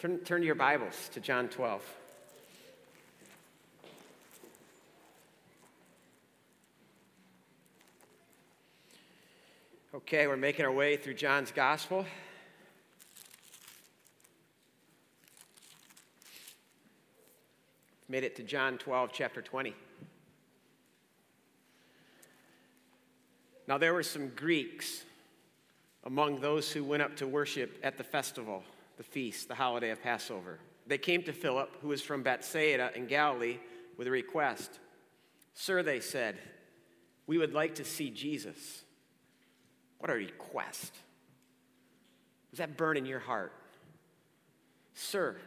Turn, turn to your Bibles to John 12. Okay, we're making our way through John's Gospel. Made it to John 12, chapter 20. Now, there were some Greeks among those who went up to worship at the festival, the feast, the holiday of Passover. They came to Philip, who was from Bethsaida in Galilee, with a request. Sir, they said, we would like to see Jesus. What a request. Does that burn in your heart? Sir,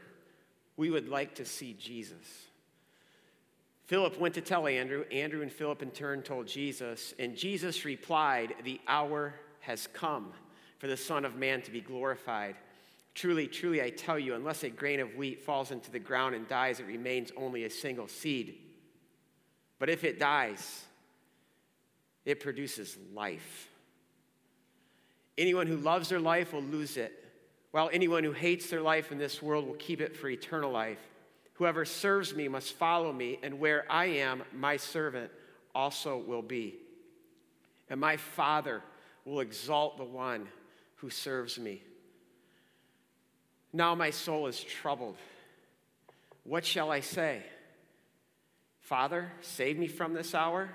we would like to see Jesus. Philip went to tell Andrew. Andrew and Philip in turn told Jesus, and Jesus replied, The hour has come for the Son of Man to be glorified. Truly, truly, I tell you, unless a grain of wheat falls into the ground and dies, it remains only a single seed. But if it dies, it produces life. Anyone who loves their life will lose it, while anyone who hates their life in this world will keep it for eternal life. Whoever serves me must follow me, and where I am, my servant also will be. And my Father will exalt the one who serves me. Now my soul is troubled. What shall I say? Father, save me from this hour?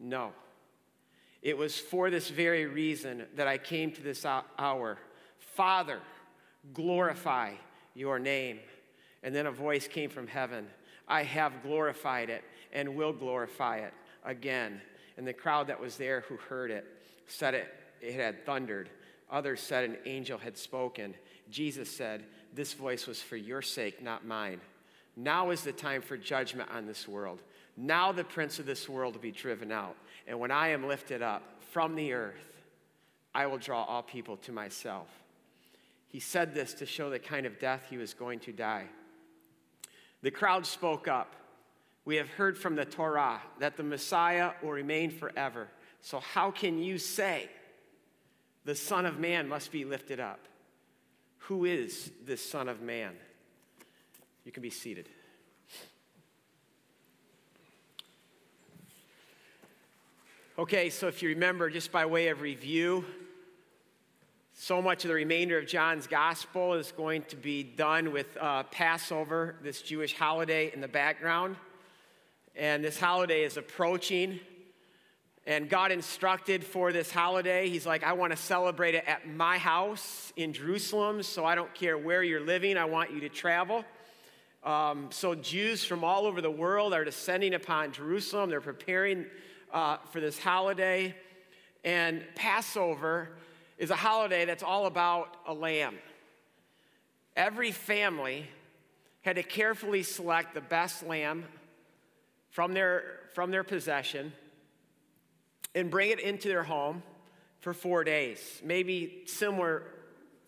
No. It was for this very reason that I came to this hour. Father, glorify your name. And then a voice came from heaven I have glorified it and will glorify it again. And the crowd that was there who heard it said it, it had thundered. Others said an angel had spoken. Jesus said, This voice was for your sake, not mine. Now is the time for judgment on this world. Now the prince of this world will be driven out. And when I am lifted up from the earth, I will draw all people to myself. He said this to show the kind of death he was going to die. The crowd spoke up. We have heard from the Torah that the Messiah will remain forever. So, how can you say the Son of Man must be lifted up? Who is this Son of Man? You can be seated. Okay, so if you remember, just by way of review, so much of the remainder of John's gospel is going to be done with uh, Passover, this Jewish holiday in the background. And this holiday is approaching. And God instructed for this holiday, He's like, I want to celebrate it at my house in Jerusalem, so I don't care where you're living, I want you to travel. Um, so, Jews from all over the world are descending upon Jerusalem. They're preparing uh, for this holiday. And Passover is a holiday that's all about a lamb. Every family had to carefully select the best lamb from their, from their possession and bring it into their home for four days. Maybe similar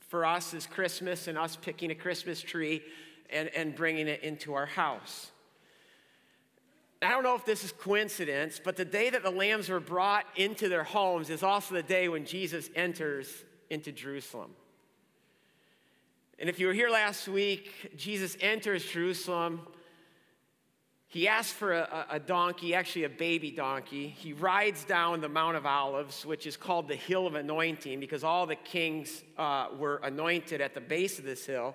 for us as Christmas and us picking a Christmas tree and, and bringing it into our house. I don't know if this is coincidence, but the day that the lambs were brought into their homes is also the day when Jesus enters into Jerusalem. And if you were here last week, Jesus enters Jerusalem he asks for a, a, donkey, actually a baby donkey. He rides down the Mount of Olives, which is called the Hill of Anointing, because all the kings uh, were anointed at the base of this hill,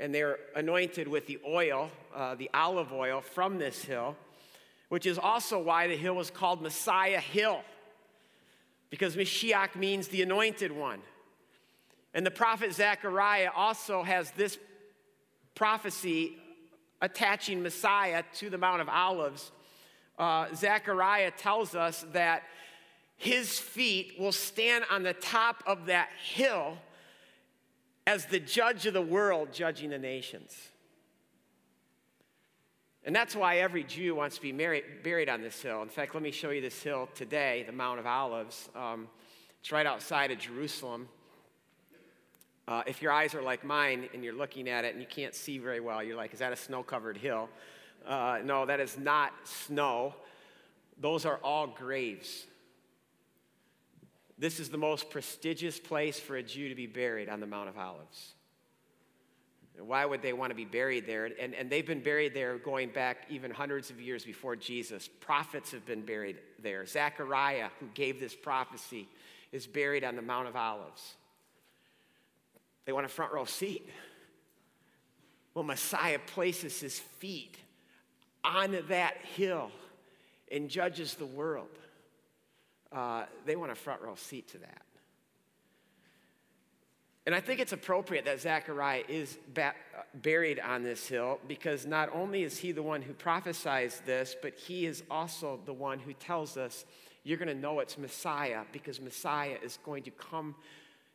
and they're anointed with the oil, uh, the olive oil from this hill, which is also why the hill was called Messiah Hill, because Mashiach means the anointed one. And the prophet Zechariah also has this prophecy attaching Messiah to the Mount of Olives, uh, Zechariah tells us that his feet will stand on the top of that hill as the judge of the world, judging the nations. And that's why every Jew wants to be married, buried on this hill. In fact, let me show you this hill today, the Mount of Olives. Um, it's right outside of Jerusalem. Uh, if your eyes are like mine and you're looking at it and you can't see very well, you're like, is that a snow covered hill? Uh, no, that is not snow. Those are all graves. This is the most prestigious place for a Jew to be buried on the Mount of Olives. Why would they want to be buried there? And, and they've been buried there going back even hundreds of years before Jesus. Prophets have been buried there. Zechariah, who gave this prophecy, is buried on the Mount of Olives. They want a front row seat. Well, Messiah places his feet on that hill and judges the world. Uh, they want a front row seat to that. And I think it's appropriate that Zechariah is ba- buried on this hill because not only is he the one who prophesies this, but he is also the one who tells us you're going to know it's Messiah because Messiah is going to come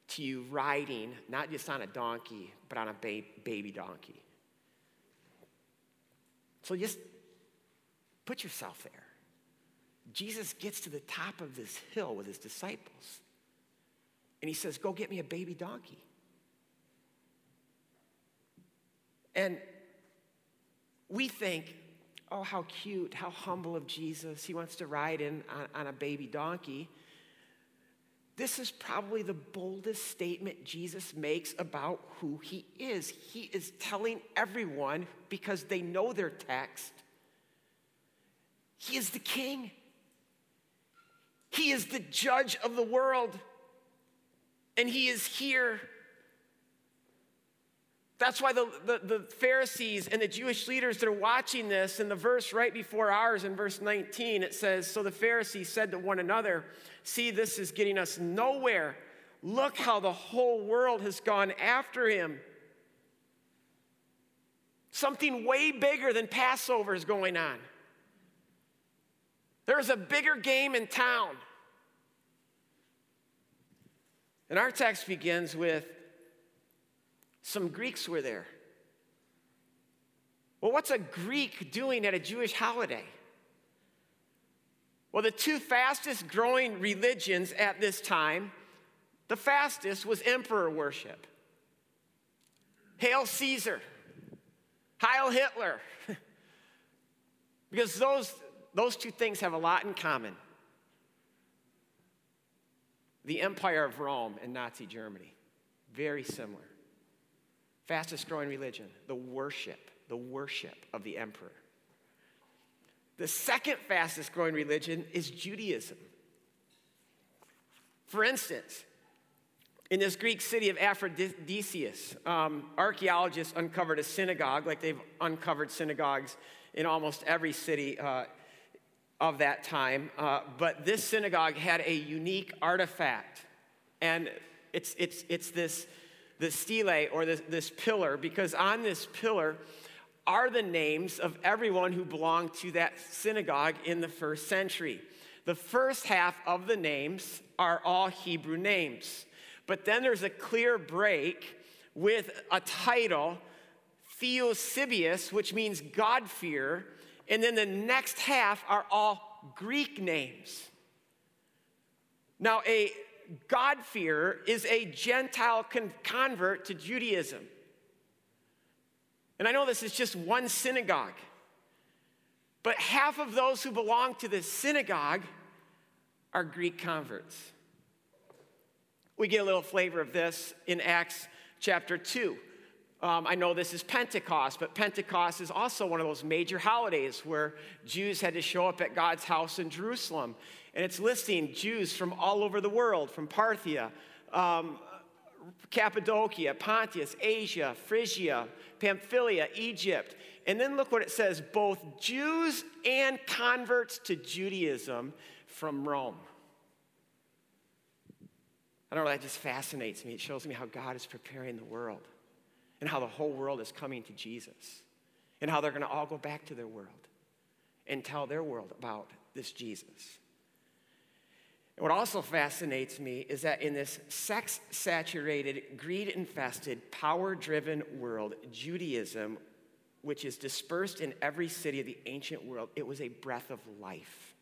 to you riding, not just on a donkey, but on a ba- baby donkey. So just put yourself there. Jesus gets to the top of this hill with his disciples. And he says, Go get me a baby donkey. And we think, oh, how cute, how humble of Jesus. He wants to ride in on, on, a baby donkey. This is probably the boldest statement Jesus makes about who he is. He is telling everyone, because they know their text, he is the king. He is the judge of the world and he is here. That's why the, the, the, Pharisees and the Jewish leaders, they're watching this. In the verse right before ours, in verse 19, it says So the Pharisees said to one another, See, this is getting us nowhere. Look how the whole world has gone after him. Something way bigger than Passover is going on. There's a bigger game in town. And our text begins with some Greeks were there. Well, what's a Greek doing at a Jewish holiday? Well, the two fastest growing religions at this time, the fastest was emperor worship. Hail Caesar, Heil Hitler. because those, those two things have a lot in common the Empire of Rome and Nazi Germany. Very similar. Fastest growing religion, the worship, the worship of the emperor. The second fastest growing religion is Judaism. For instance, in this Greek city of Aphrodisias, um, archaeologists uncovered a synagogue, like they've uncovered synagogues in almost every city uh, of that time. Uh, but this synagogue had a unique artifact. And it's, it's, it's this, this stele or this, this pillar, because on this pillar are the names of everyone who belonged to that synagogue in the first century. The first half of the names are all Hebrew names. But then there's a clear break with a title, Theosebeis, which means God-fear, and then the next half are all Greek names. Now, a God-fearer is a Gentile con- convert to Judaism. And I know this is just one synagogue, but half of those who belong to this synagogue are Greek converts. We get a little flavor of this in Acts chapter 2. Um, I know this is Pentecost, but Pentecost is also one of those major holidays where Jews had to show up at God's house in Jerusalem. And it's listing Jews from all over the world, from Parthia, um, Cappadocia, Pontus, Asia, Phrygia, Pamphylia, Egypt. And then look what it says both Jews and converts to Judaism from Rome. I don't know, that just fascinates me. It shows me how God is preparing the world and how the whole world is coming to Jesus and how they're going to all go back to their world and tell their world about this Jesus. And what also fascinates me is that in this sex saturated, greed infested, power driven world, Judaism, which is dispersed in every city of the ancient world, it was a breath of life.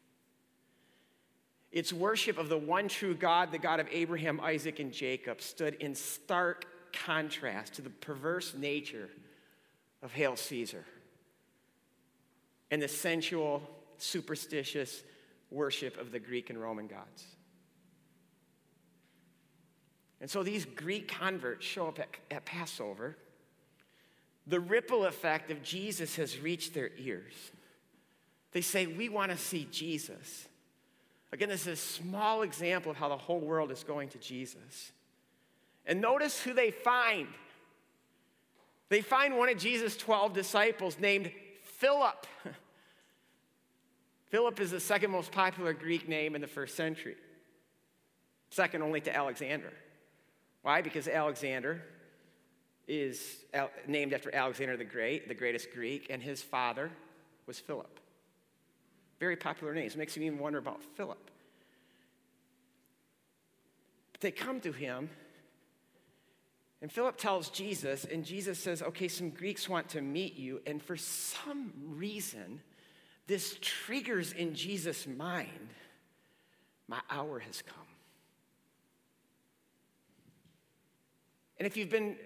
Its worship of the one true God, the God of Abraham, Isaac, and Jacob, stood in stark contrast to the perverse nature of Hail Caesar and the sensual, superstitious worship of the Greek and Roman gods. And so these Greek converts show up at, at Passover the ripple effect of Jesus has reached their ears. They say, We want to see Jesus. Again, this is a small example of how the whole world is going to Jesus. And notice who they find. They find one of Jesus' 12 disciples named Philip. Philip is the second most popular Greek name in the first century, second only to Alexander. Why? Because Alexander is named after Alexander the Great, the greatest Greek, and his father was Philip. Very popular names. Makes you even wonder about Philip. But they come to him, and Philip tells Jesus, and Jesus says, Okay, some Greeks want to meet you. And for some reason, this triggers in Jesus' mind, My hour has come. And if you've been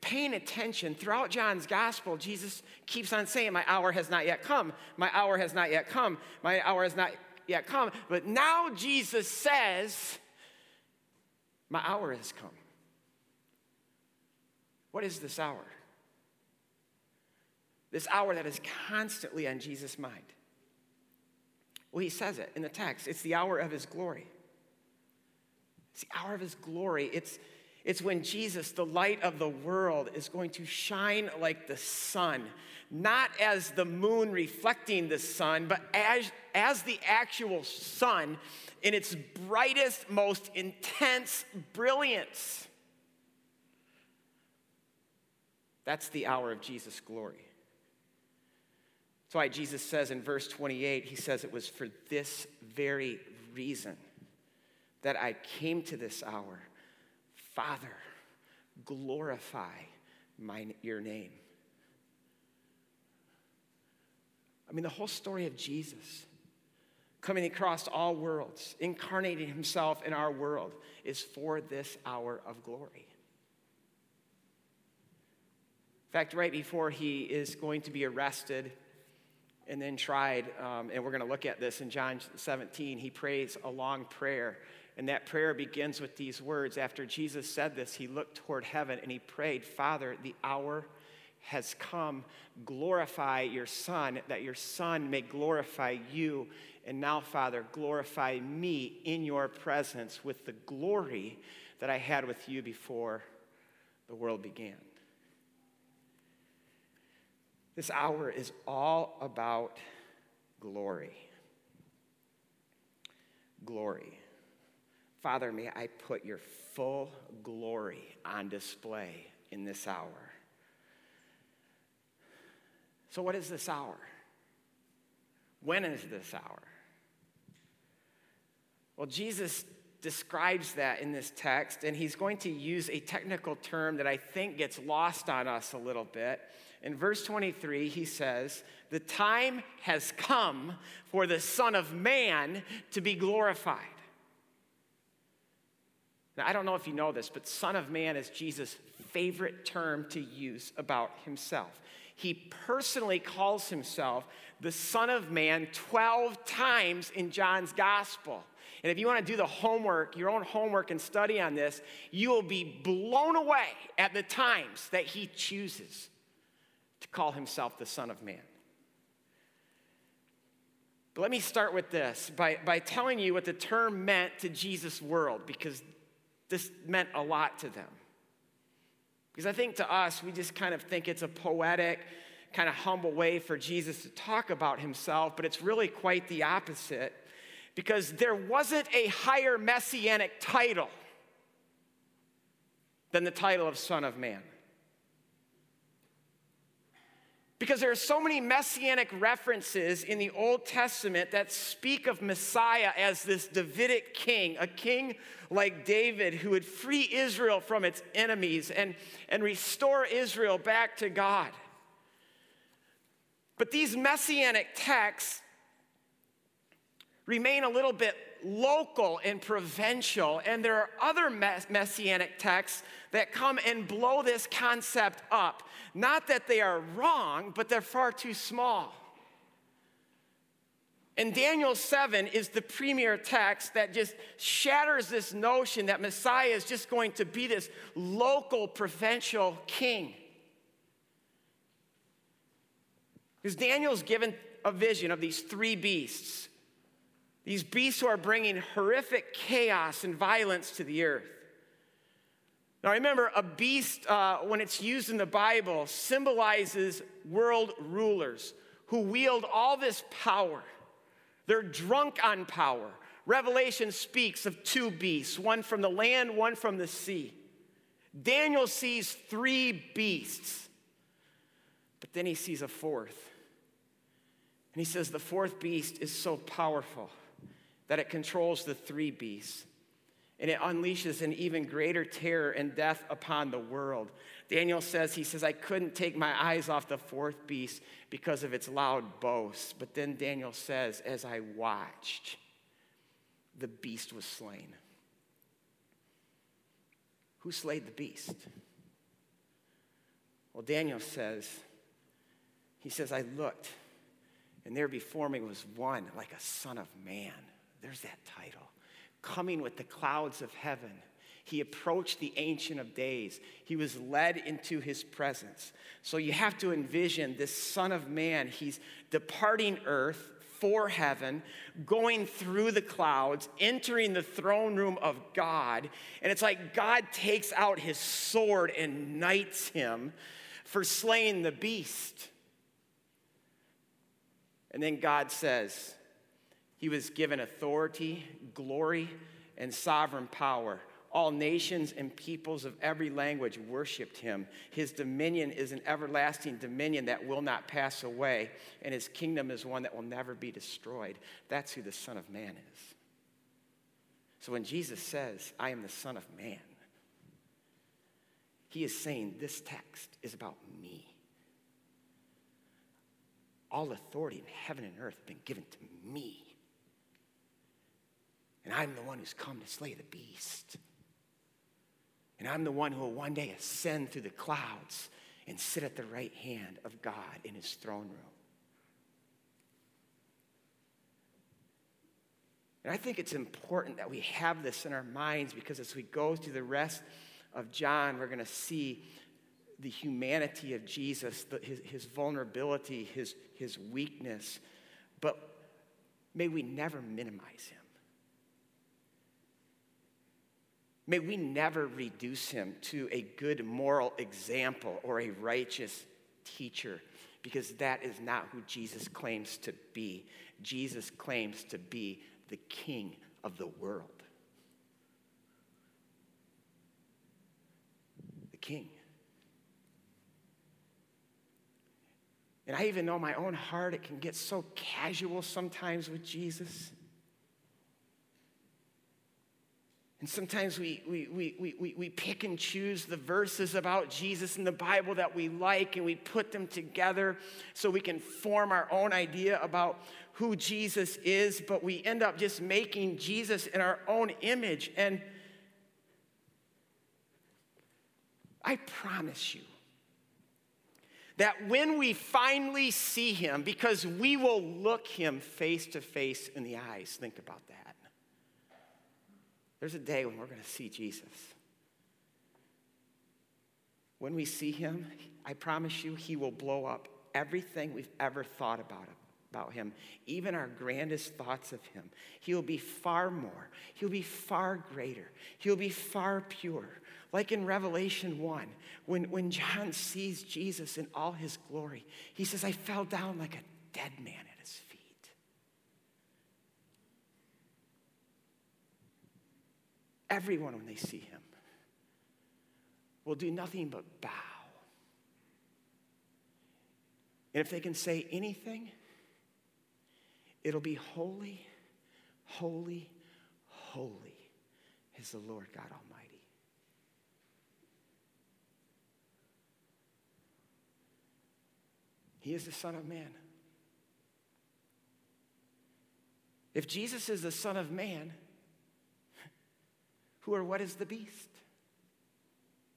paying attention throughout John's gospel, Jesus keeps on saying, My hour has not yet come. My hour has not yet come. My hour has not yet come. But now Jesus says, My hour has come. What is this hour? This hour that is constantly on Jesus' mind. Well, he says it in the text. It's the hour of his glory. It's the hour of his glory. It's it's when Jesus, the light of the world, is going to shine like the sun, not as the moon reflecting the sun, but as, as the actual sun in its brightest, most intense brilliance. That's the hour of Jesus' glory. That's why Jesus says in verse 28, he says, It was for this very reason that I came to this hour Father, glorify my, your name. I mean, the whole story of Jesus coming across all worlds, incarnating himself in our world, is for this hour of glory. In fact, right before he is going to be arrested and then tried, um, and we're going to look at this in John 17, he prays a long prayer and that prayer begins with these words. After Jesus said this, he looked toward heaven and he prayed, Father, the hour has come. Glorify your Son, that your Son may glorify you. And now, Father, glorify me in your presence with the glory that I had with you before the world began. This hour is all about glory. Glory. Father, may I put your full glory on display in this hour. So, what is this hour? When is this hour? Well, Jesus describes that in this text, and he's going to use a technical term that I think gets lost on us a little bit. In verse 23, he says, The time has come for the Son of Man to be glorified. Now, I don't know if you know this, but Son of Man is Jesus' favorite term to use about himself. He personally calls himself the Son of Man 12 times in John's gospel. And if you want to do the homework, your own homework and study on this, you will be blown away at the times that he chooses to call himself the Son of Man. But let me start with this by, by telling you what the term meant to Jesus' world, because this meant a lot to them. Because I think to us, we just kind of think it's a poetic, kind of humble way for Jesus to talk about himself, but it's really quite the opposite. Because there wasn't a higher messianic title than the title of Son of Man. Because there are so many messianic references in the Old Testament that speak of Messiah as this Davidic king, a king like David who would free Israel from its enemies and, and restore Israel back to God. But these messianic texts remain a little bit local and provincial, and there are other messianic texts that come and blow this concept up. Not that they are wrong, but they're far too small. And Daniel 7 is the premier text that just shatters this notion that Messiah is just going to be this local provincial king. Because Daniel's given a vision of these three beasts. These beasts who are bringing horrific chaos and violence to the earth. Now remember, a beast, uh, when it's used in the Bible, symbolizes world rulers who wield all this power. They're drunk on power. Revelation speaks of two beasts, one from the land, one from the sea. Daniel sees three beasts, but then he sees a fourth. And he says the fourth beast is so powerful that it controls the three beasts and it unleashes an even greater terror and death upon the world. Daniel says, he says, I couldn't take my eyes off the fourth beast because of its loud boasts. But then Daniel says, as I watched, the beast was slain. Who slayed the beast? Well, Daniel says, he says, I looked, and there before me was one like a son of man. There's that title coming with the clouds of heaven. He approached the Ancient of Days. He was led into his presence. So you have to envision this Son of Man. He's departing earth for heaven, going through the clouds, entering the throne room of God. And it's like God takes out his sword and knights him for slaying the beast. And then God says, he was given authority, glory, and sovereign power. All nations and peoples of every language worshiped him. His dominion is an everlasting dominion that will not pass away, and his kingdom is one that will never be destroyed. That's who the Son of Man is. So when Jesus says, I am the Son of Man, he is saying this text is about me. All authority in heaven and earth have been given to me. And I'm the one who's come to slay the beast. And I'm the one who will one day ascend through the clouds and sit at the right hand of God in his throne room. And I think it's important that we have this in our minds because as we go through the rest of John, we're going to see the humanity of Jesus, the, his, his vulnerability, his, his weakness. But may we never minimize him. May we never reduce him to a good moral example or a righteous teacher, because that is not who Jesus claims to be. Jesus claims to be the king of the world. The king. And I even know my own heart, it can get so casual sometimes with Jesus. And sometimes we, we, we, we, we pick and choose the verses about Jesus in the Bible that we like and we put them together so we can form our own idea about who Jesus is, but we end up just making Jesus in our own image. And I promise you that when we finally see him, because we will look him face to face in the eyes, think about that. There's a day when we're going to see Jesus. When we see him, I promise you, he will blow up everything we've ever thought about him. About him, even our grandest thoughts of him. He'll be far more. He'll be far greater. He'll be far pure. Like in Revelation 1, when, when John sees Jesus in all his glory, he says, I fell down like a dead man at his feet. Everyone, when they see him, will do nothing but bow. And if they can say anything, it'll be holy, holy, holy is the Lord God Almighty. He is the Son of Man. If Jesus is the Son of Man, who or what is the beast?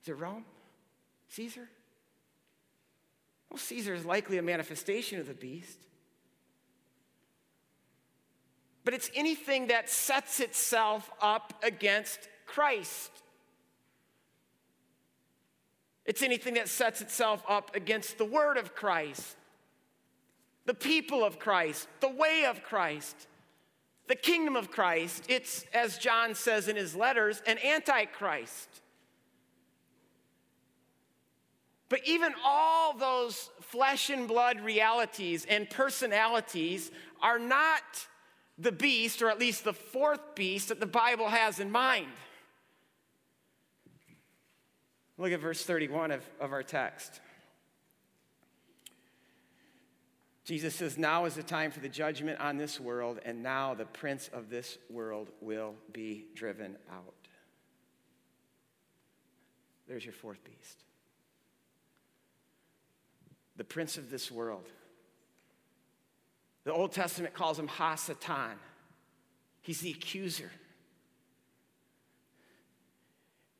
Is it Rome? Caesar? Well, Caesar is likely a manifestation of the beast. But it's anything that sets itself up against Christ. It's anything that sets itself up against the word of Christ. the people of Christ, the way of Christ, the kingdom of Christ. It's, as John says in his letters, an antichrist. But even all those flesh and blood realities and personalities are not the beast, or at least the fourth beast that the Bible has in mind. Look at verse 31 of, of our text. Jesus says, Now is the time for the judgment on this world, and now the prince of this world will be driven out. There's your fourth beast the prince of this world. The Old Testament calls him Hasatan. He's the accuser.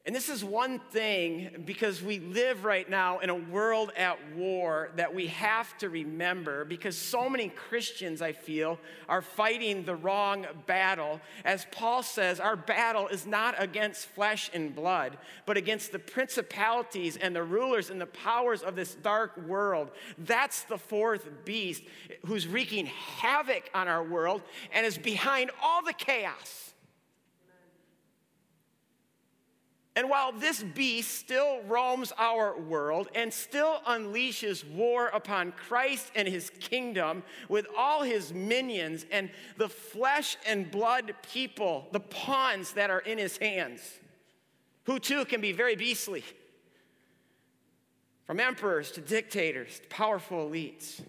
And this is one thing because we live right now in a world at war that we have to remember because so many Christians, I feel, are fighting the wrong battle. As Paul says, our battle is not against flesh and blood, but against the principalities and the rulers and the powers of this dark world. That's the fourth beast who's wreaking havoc on our world and is behind all the chaos. And while this beast still roams our world and still unleashes war upon Christ and his kingdom with all his minions and the flesh and blood people, the pawns that are in his hands, who too can be very beastly, from emperors to dictators to powerful elites.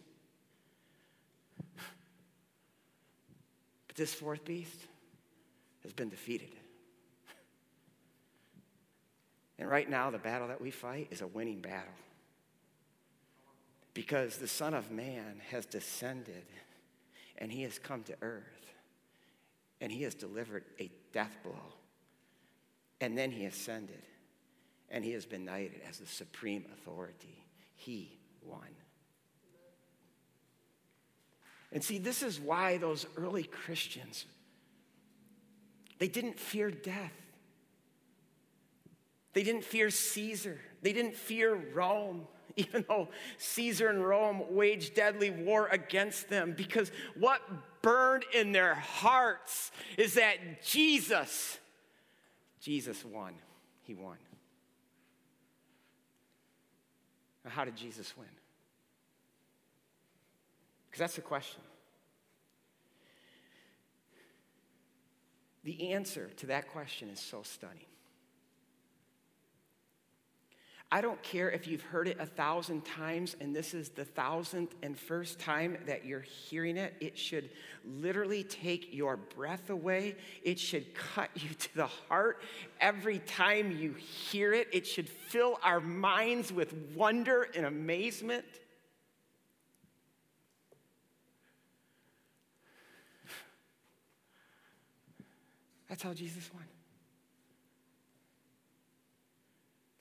But this fourth beast has been defeated. And right now, the battle that we fight is a winning battle. Because the Son of Man has descended and he has come to earth and he has delivered a death blow. And then he ascended and he has been knighted as the supreme authority. He won. And see, this is why those early Christians, they didn't fear death. They didn't fear Caesar. They didn't fear Rome, even though Caesar and Rome waged deadly war against them, because what burned in their hearts is that Jesus, Jesus won. He won. Now, how did Jesus win? Because that's the question. The answer to that question is so stunning. I don't care if you've heard it a thousand times and this is the thousandth and first time that you're hearing it. It should literally take your breath away. It should cut you to the heart. Every time you hear it, it should fill our minds with wonder and amazement. That's how Jesus won.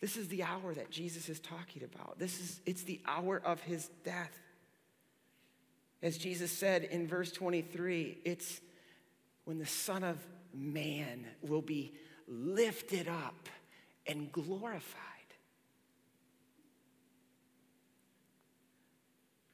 This is the hour that Jesus is talking about. This is it's the hour of his death. As Jesus said in verse 23, it's when the Son of Man will be lifted up and glorified.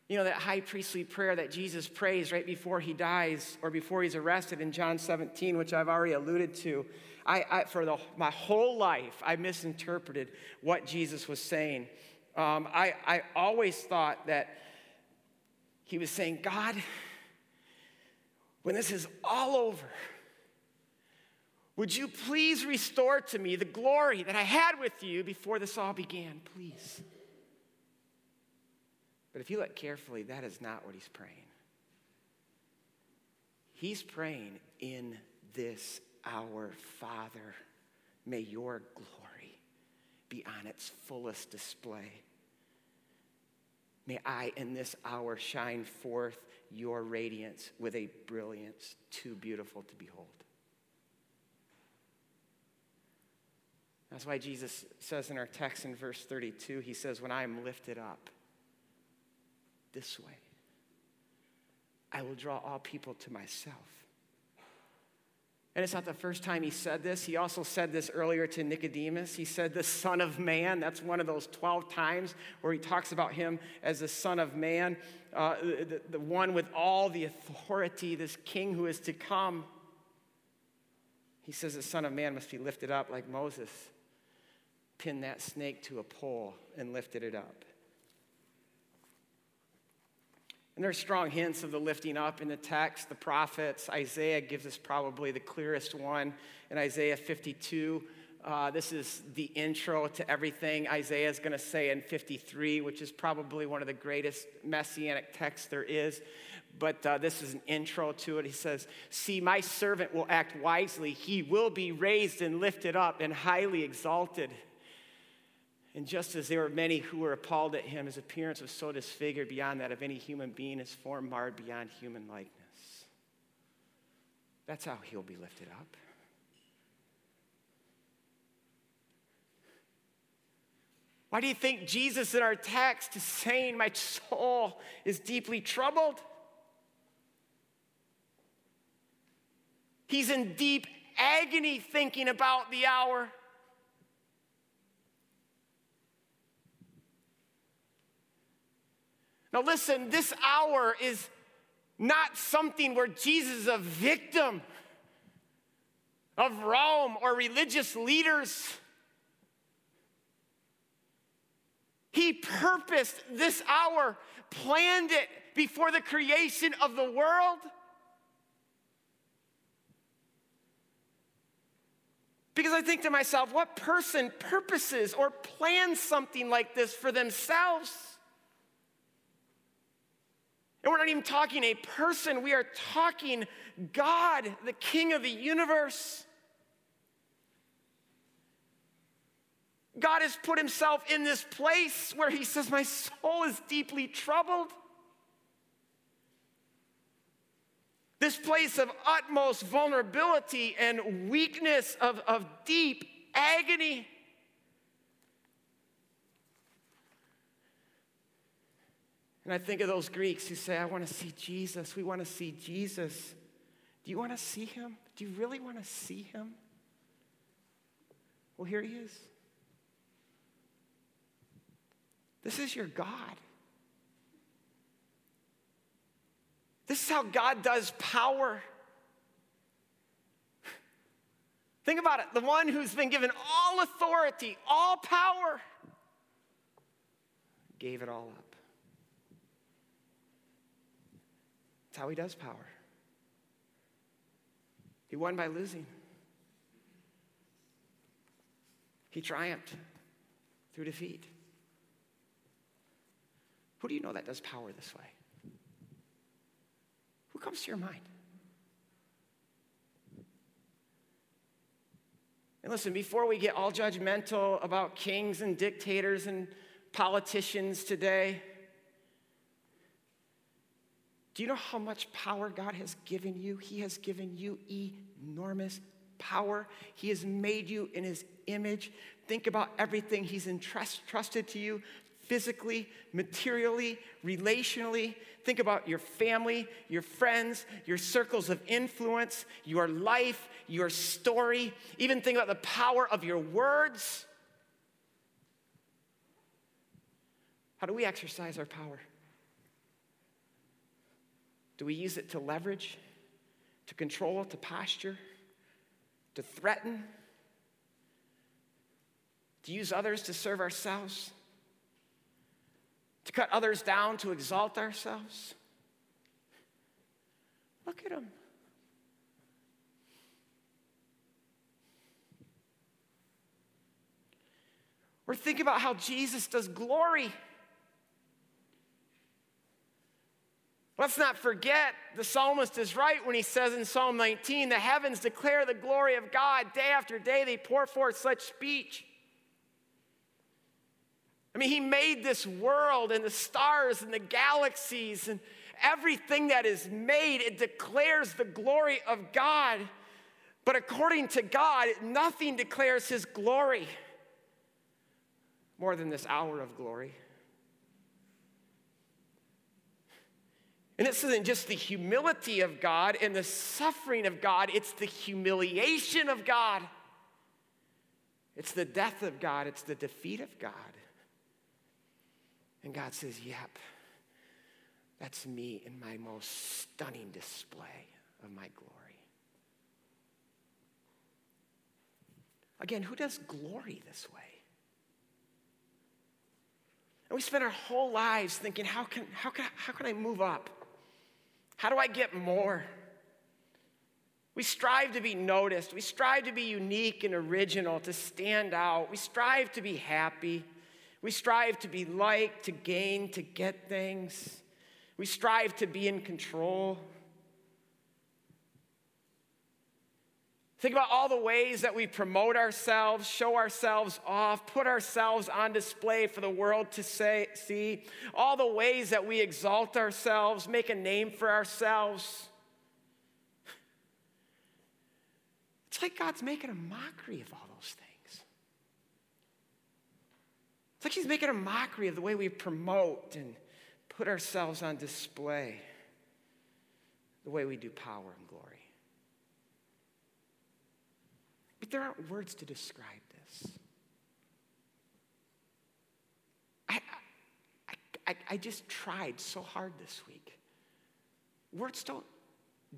You know, that high priestly prayer that Jesus prays right before he dies or before he's arrested in John 17, which I've already alluded to. I, I for the, my whole life, I misinterpreted what Jesus was saying. Um, I, I always thought that he was saying, God, when this is all over, would you please restore to me the glory that I had with you before this all began, please? But if you look carefully, that is not what he's praying. He's praying in this hour Father, may your glory be on its fullest display. May I in this hour shine forth your radiance with a brilliance too beautiful to behold. That's why Jesus says in our text in verse 32, he says, When I am lifted up, this way. I will draw all people to myself. And it's not the first time he said this. He also said this earlier to Nicodemus. He said, the Son of Man. That's one of those 12 times where he talks about him as the Son of Man, uh, the, the one with all the authority, this king who is to come. He says, the Son of Man must be lifted up like Moses pinned that snake to a pole and lifted it up. And there's strong hints of the lifting up in the text. The prophets, Isaiah gives us probably the clearest one in Isaiah 52. Uh, this is the intro to everything Isaiah is going to say in 53, which is probably one of the greatest messianic texts there is. But uh, this is an intro to it. He says, See, my servant will act wisely. He will be raised and lifted up and highly exalted. And just as there were many who were appalled at him, his appearance was so disfigured beyond that of any human being, his form marred beyond human likeness. That's how he'll be lifted up. Why do you think Jesus in our text is saying, My soul is deeply troubled? He's in deep agony thinking about the hour. Now, listen, this hour is not something where Jesus is a victim of Rome or religious leaders. He purposed this hour, planned it before the creation of the world. Because I think to myself, what person purposes or plans something like this for themselves? And we're not even talking a person, we are talking God, the King of the universe. God has put himself in this place where he says, My soul is deeply troubled. This place of utmost vulnerability and weakness, of, of deep agony. And I think of those Greeks who say, I want to see Jesus. We want to see Jesus. Do you want to see him? Do you really want to see him? Well, here he is. This is your God. This is how God does power. Think about it the one who's been given all authority, all power, gave it all up. That's how he does power. He won by losing. He triumphed through defeat. Who do you know that does power this way? Who comes to your mind? And listen, before we get all judgmental about kings and dictators and politicians today, do you know how much power God has given you? He has given you enormous power. He has made you in His image. Think about everything He's entrusted to you physically, materially, relationally. Think about your family, your friends, your circles of influence, your life, your story. Even think about the power of your words. How do we exercise our power? Do we use it to leverage, to control, to posture, to threaten, to use others to serve ourselves, to cut others down to exalt ourselves? Look at them. Or think about how Jesus does glory. Let's not forget the psalmist is right when he says in Psalm 19 the heavens declare the glory of God. Day after day, they pour forth such speech. I mean, he made this world and the stars and the galaxies and everything that is made. It declares the glory of God. But according to God, nothing declares his glory more than this hour of glory. And this isn't just the humility of God and the suffering of God, it's the humiliation of God. It's the death of God, it's the defeat of God. And God says, Yep, that's me in my most stunning display of my glory. Again, who does glory this way? And we spend our whole lives thinking, how can, how can, how can I move up? How do I get more? We strive to be noticed. We strive to be unique and original, to stand out. We strive to be happy. We strive to be liked, to gain, to get things. We strive to be in control. Think about all the ways that we promote ourselves, show ourselves off, put ourselves on display for the world to say, see. All the ways that we exalt ourselves, make a name for ourselves. It's like God's making a mockery of all those things. It's like He's making a mockery of the way we promote and put ourselves on display, the way we do power and glory. But there aren't words to describe this. I, I, I just tried so hard this week. Words don't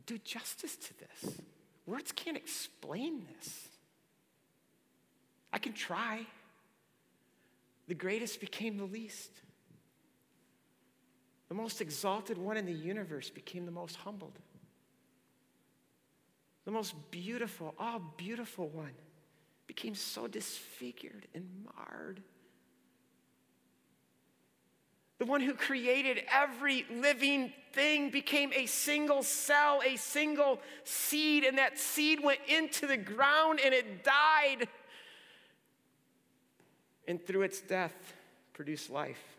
do justice to this. Words can't explain this. I can try. The greatest became the least. The most exalted one in the universe became the most humbled the most beautiful, all beautiful one, became so disfigured and marred. The one who created every living thing became a single cell, a single seed, and that seed went into the ground and it died. And through its death, produced life.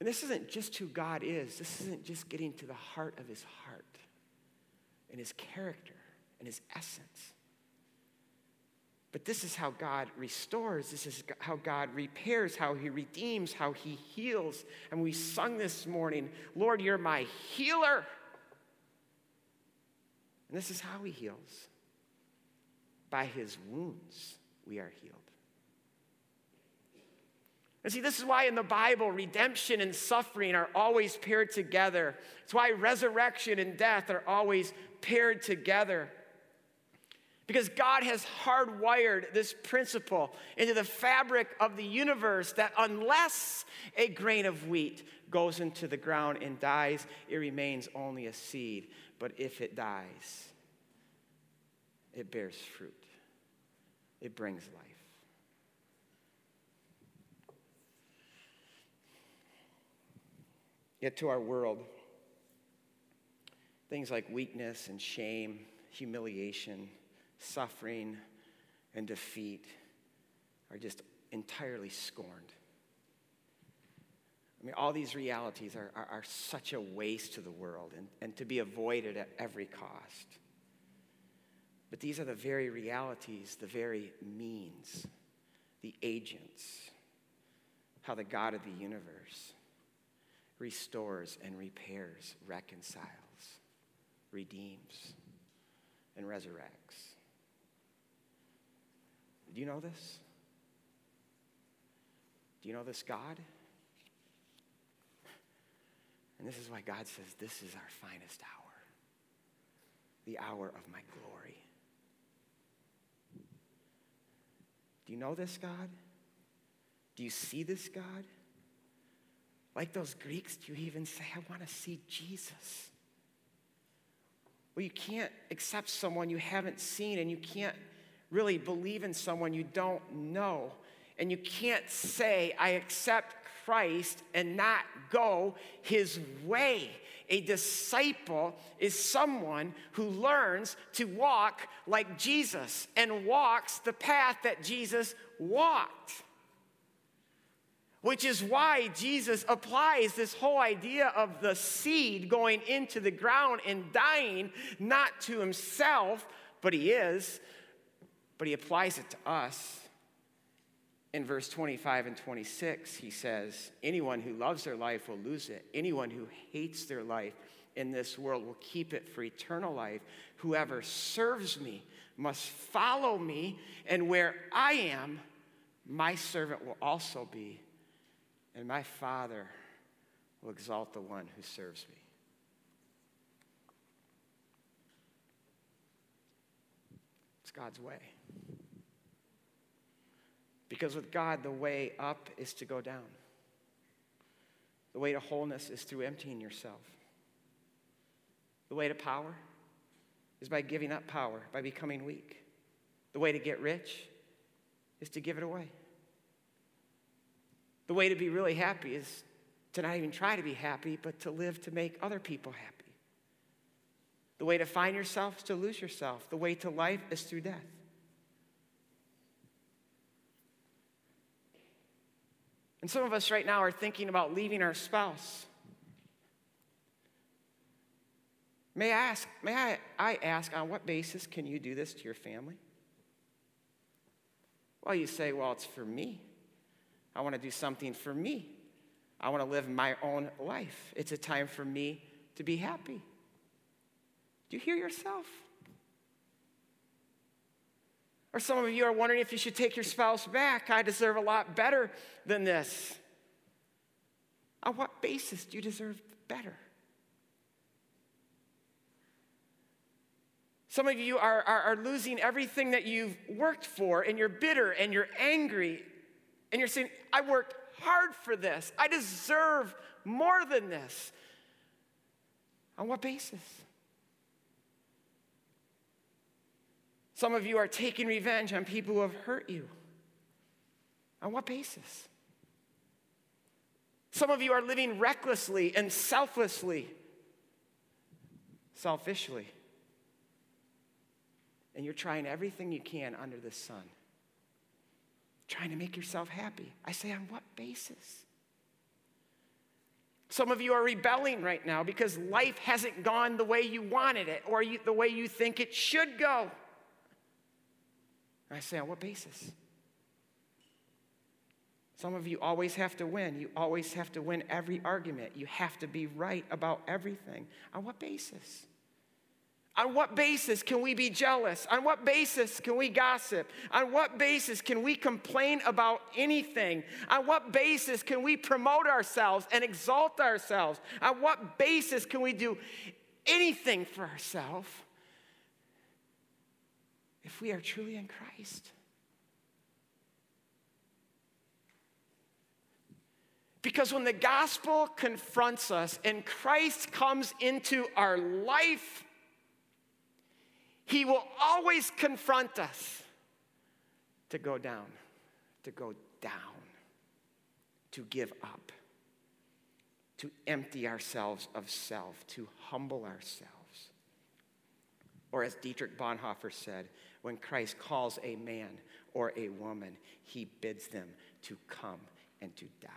And this isn't just who God is, this isn't just getting to the heart of his heart and his character and his essence. But this is how God restores. This is how God repairs, how He redeems, how He heals. And we sung this morning, Lord, you're my healer. And this is how He heals. By His wounds, we are healed. And see, this is why in the Bible, redemption and suffering are always paired together. It's why resurrection and death are always paired together. Because God has hardwired this principle into the fabric of the universe that unless a grain of wheat goes into the ground and dies, it remains only a seed. But if it dies, it bears fruit, it brings life. Yet to our world, things like weakness and shame, humiliation, suffering, and defeat are just entirely scorned. I mean, all these realities are, are, are, such a waste to the world and, and to be avoided at every cost. But these are the very realities, the very means, the agents, how the God of the universe restores and repairs, reconciles, redeems, and resurrects. Do you know this? Do you know this God? And this is why God says, This is our finest hour, the hour of my glory. Do you know this God? Do you see this God? Like those Greeks, do you even say, I want to see Jesus? Well, you can't accept someone you haven't seen, and you can't really believe in someone you don't know. And you can't say, I accept Christ and not go his way. A disciple is someone who learns to walk like Jesus and walks the path that Jesus walked. Which is why Jesus applies this whole idea of the seed going into the ground and dying, not to himself, but he is, but he applies it to us. In verse 25 and 26, he says, Anyone who loves their life will lose it. Anyone who hates their life in this world will keep it for eternal life. Whoever serves me must follow me, and where I am, my servant will also be, and my Father will exalt the one who serves me. It's God's way. Because with God, the way up is to go down. The way to wholeness is through emptying yourself. The way to power is by giving up power, by becoming weak. The way to get rich is to give it away. The way to be really happy is to not even try to be happy, but to live to make other people happy. The way to find yourself is to lose yourself. The way to life is through death. And some of us right now are thinking about leaving our spouse. May I ask, may I, I ask, on what basis can you do this to your family? Well, you say, well, it's for me. I want to do something for me. I want to live my own life. It's a time for me to be happy. Do you hear yourself? Or some of you are wondering if you should take your spouse back. I deserve a lot better than this. On what basis do you deserve better? Some of you are, are, are, losing everything that you've worked for, and you're bitter and you're angry, and you're saying, I worked hard for this. I deserve more than this. On what basis? Some of you are taking revenge on people who have hurt you. On what basis? Some of you are living recklessly and selflessly, selfishly. And you're trying everything you can under the sun, trying to make yourself happy. I say, on what basis? Some of you are rebelling right now because life hasn't gone the way you wanted it or you, the way you think it should go. I say, on what basis? Some of you always have to win. You always have to win every argument. You have to be right about everything. On what basis? On what basis can we be jealous? On what basis can we gossip? On what basis can we complain about anything? On what basis can we promote ourselves and exalt ourselves? On what basis can we do anything for ourselves? if we are truly in Christ. Because when the gospel confronts us and Christ comes into our life, he will always confront us to go down, to go down, to give up, to empty ourselves of self, to humble ourselves. Or as Dietrich Bonhoeffer said, when Christ calls a man or a woman, he bids them to come and to die.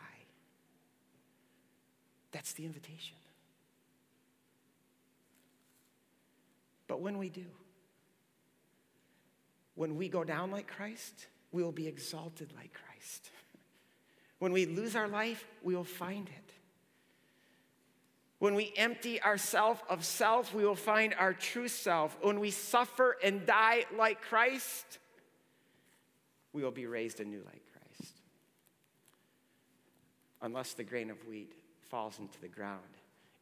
That's the invitation. But when we do, when we go down like Christ, we will be exalted like Christ. When we lose our life, we will find it. When we empty ourselves of self, we will find our true self. When we suffer and die like Christ, we will be raised anew like Christ. Unless the grain of wheat falls into the ground,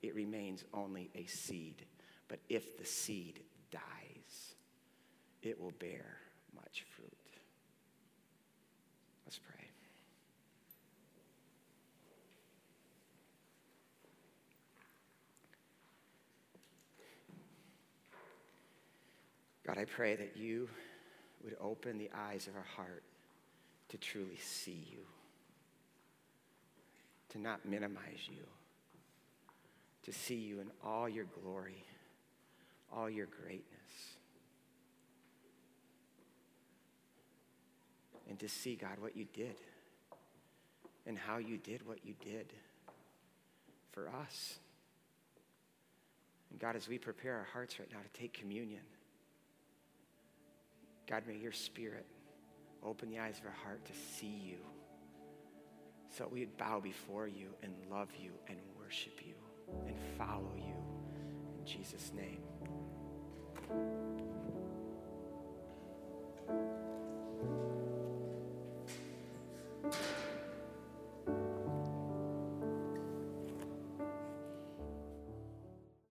it remains only a seed. But if the seed dies, it will bear much fruit. Let's pray. God, I pray that you would open the eyes of our heart to truly see you, to not minimize you, to see you in all your glory, all your greatness, and to see, God, what you did and how you did what you did for us. And God, as we prepare our hearts right now to take communion, God, may your spirit Open the eyes of our heart to see you so we'd bow before you and love you and worship you and follow you. In Jesus' name.